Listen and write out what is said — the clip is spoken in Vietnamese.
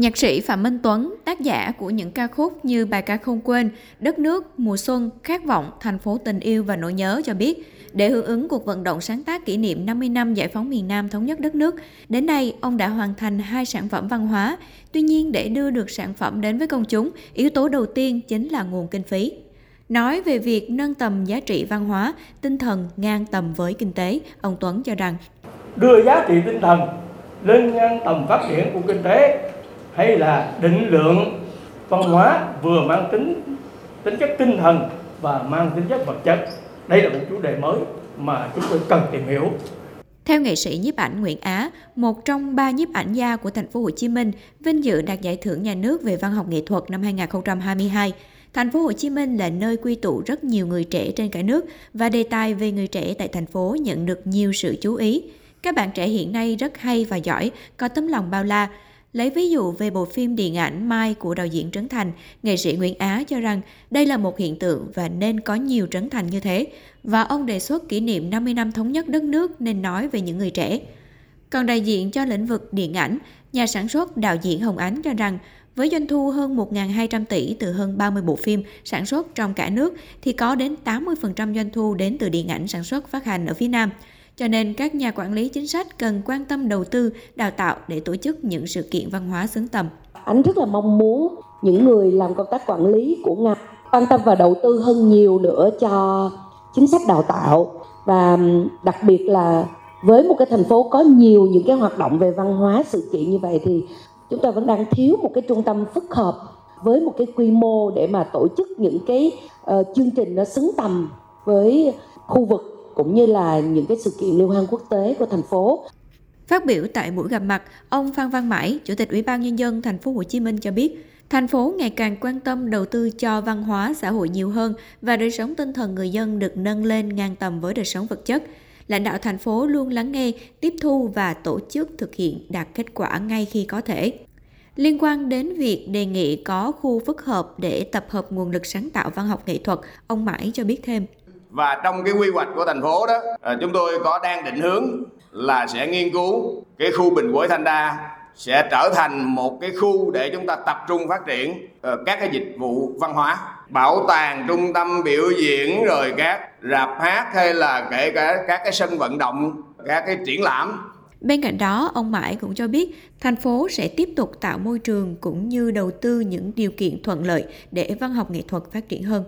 Nhạc sĩ Phạm Minh Tuấn, tác giả của những ca khúc như bài ca không quên, Đất nước, Mùa xuân, Khát vọng, Thành phố tình yêu và nỗi nhớ cho biết, để hưởng ứng cuộc vận động sáng tác kỷ niệm 50 năm giải phóng miền Nam thống nhất đất nước, đến nay ông đã hoàn thành hai sản phẩm văn hóa. Tuy nhiên, để đưa được sản phẩm đến với công chúng, yếu tố đầu tiên chính là nguồn kinh phí. Nói về việc nâng tầm giá trị văn hóa, tinh thần ngang tầm với kinh tế, ông Tuấn cho rằng đưa giá trị tinh thần lên ngang tầm phát triển của kinh tế hay là định lượng văn hóa vừa mang tính tính chất tinh thần và mang tính chất vật chất. Đây là một chủ đề mới mà chúng tôi cần tìm hiểu. Theo nghệ sĩ nhiếp ảnh Nguyễn Á, một trong ba nhiếp ảnh gia của thành phố Hồ Chí Minh vinh dự đạt giải thưởng nhà nước về văn học nghệ thuật năm 2022, Thành phố Hồ Chí Minh là nơi quy tụ rất nhiều người trẻ trên cả nước và đề tài về người trẻ tại thành phố nhận được nhiều sự chú ý. Các bạn trẻ hiện nay rất hay và giỏi, có tấm lòng bao la, Lấy ví dụ về bộ phim điện ảnh Mai của đạo diễn Trấn Thành, nghệ sĩ Nguyễn Á cho rằng đây là một hiện tượng và nên có nhiều Trấn Thành như thế, và ông đề xuất kỷ niệm 50 năm thống nhất đất nước nên nói về những người trẻ. Còn đại diện cho lĩnh vực điện ảnh, nhà sản xuất đạo diễn Hồng Ánh cho rằng với doanh thu hơn 1.200 tỷ từ hơn 30 bộ phim sản xuất trong cả nước thì có đến 80% doanh thu đến từ điện ảnh sản xuất phát hành ở phía Nam – cho nên các nhà quản lý chính sách cần quan tâm đầu tư, đào tạo để tổ chức những sự kiện văn hóa xứng tầm. Anh rất là mong muốn những người làm công tác quản lý của ngành quan tâm và đầu tư hơn nhiều nữa cho chính sách đào tạo và đặc biệt là với một cái thành phố có nhiều những cái hoạt động về văn hóa sự kiện như vậy thì chúng ta vẫn đang thiếu một cái trung tâm phức hợp với một cái quy mô để mà tổ chức những cái uh, chương trình nó xứng tầm với khu vực cũng như là những cái sự kiện liên hoan quốc tế của thành phố. Phát biểu tại buổi gặp mặt, ông Phan Văn Mãi, Chủ tịch Ủy ban nhân dân thành phố Hồ Chí Minh cho biết, thành phố ngày càng quan tâm đầu tư cho văn hóa xã hội nhiều hơn và đời sống tinh thần người dân được nâng lên ngang tầm với đời sống vật chất. Lãnh đạo thành phố luôn lắng nghe, tiếp thu và tổ chức thực hiện đạt kết quả ngay khi có thể. Liên quan đến việc đề nghị có khu phức hợp để tập hợp nguồn lực sáng tạo văn học nghệ thuật, ông Mãi cho biết thêm và trong cái quy hoạch của thành phố đó à, chúng tôi có đang định hướng là sẽ nghiên cứu cái khu Bình Quế Thanh Đa sẽ trở thành một cái khu để chúng ta tập trung phát triển ờ, các cái dịch vụ văn hóa bảo tàng trung tâm biểu diễn rồi các rạp hát hay là kể cả các cái sân vận động các cái triển lãm Bên cạnh đó, ông Mãi cũng cho biết thành phố sẽ tiếp tục tạo môi trường cũng như đầu tư những điều kiện thuận lợi để văn học nghệ thuật phát triển hơn.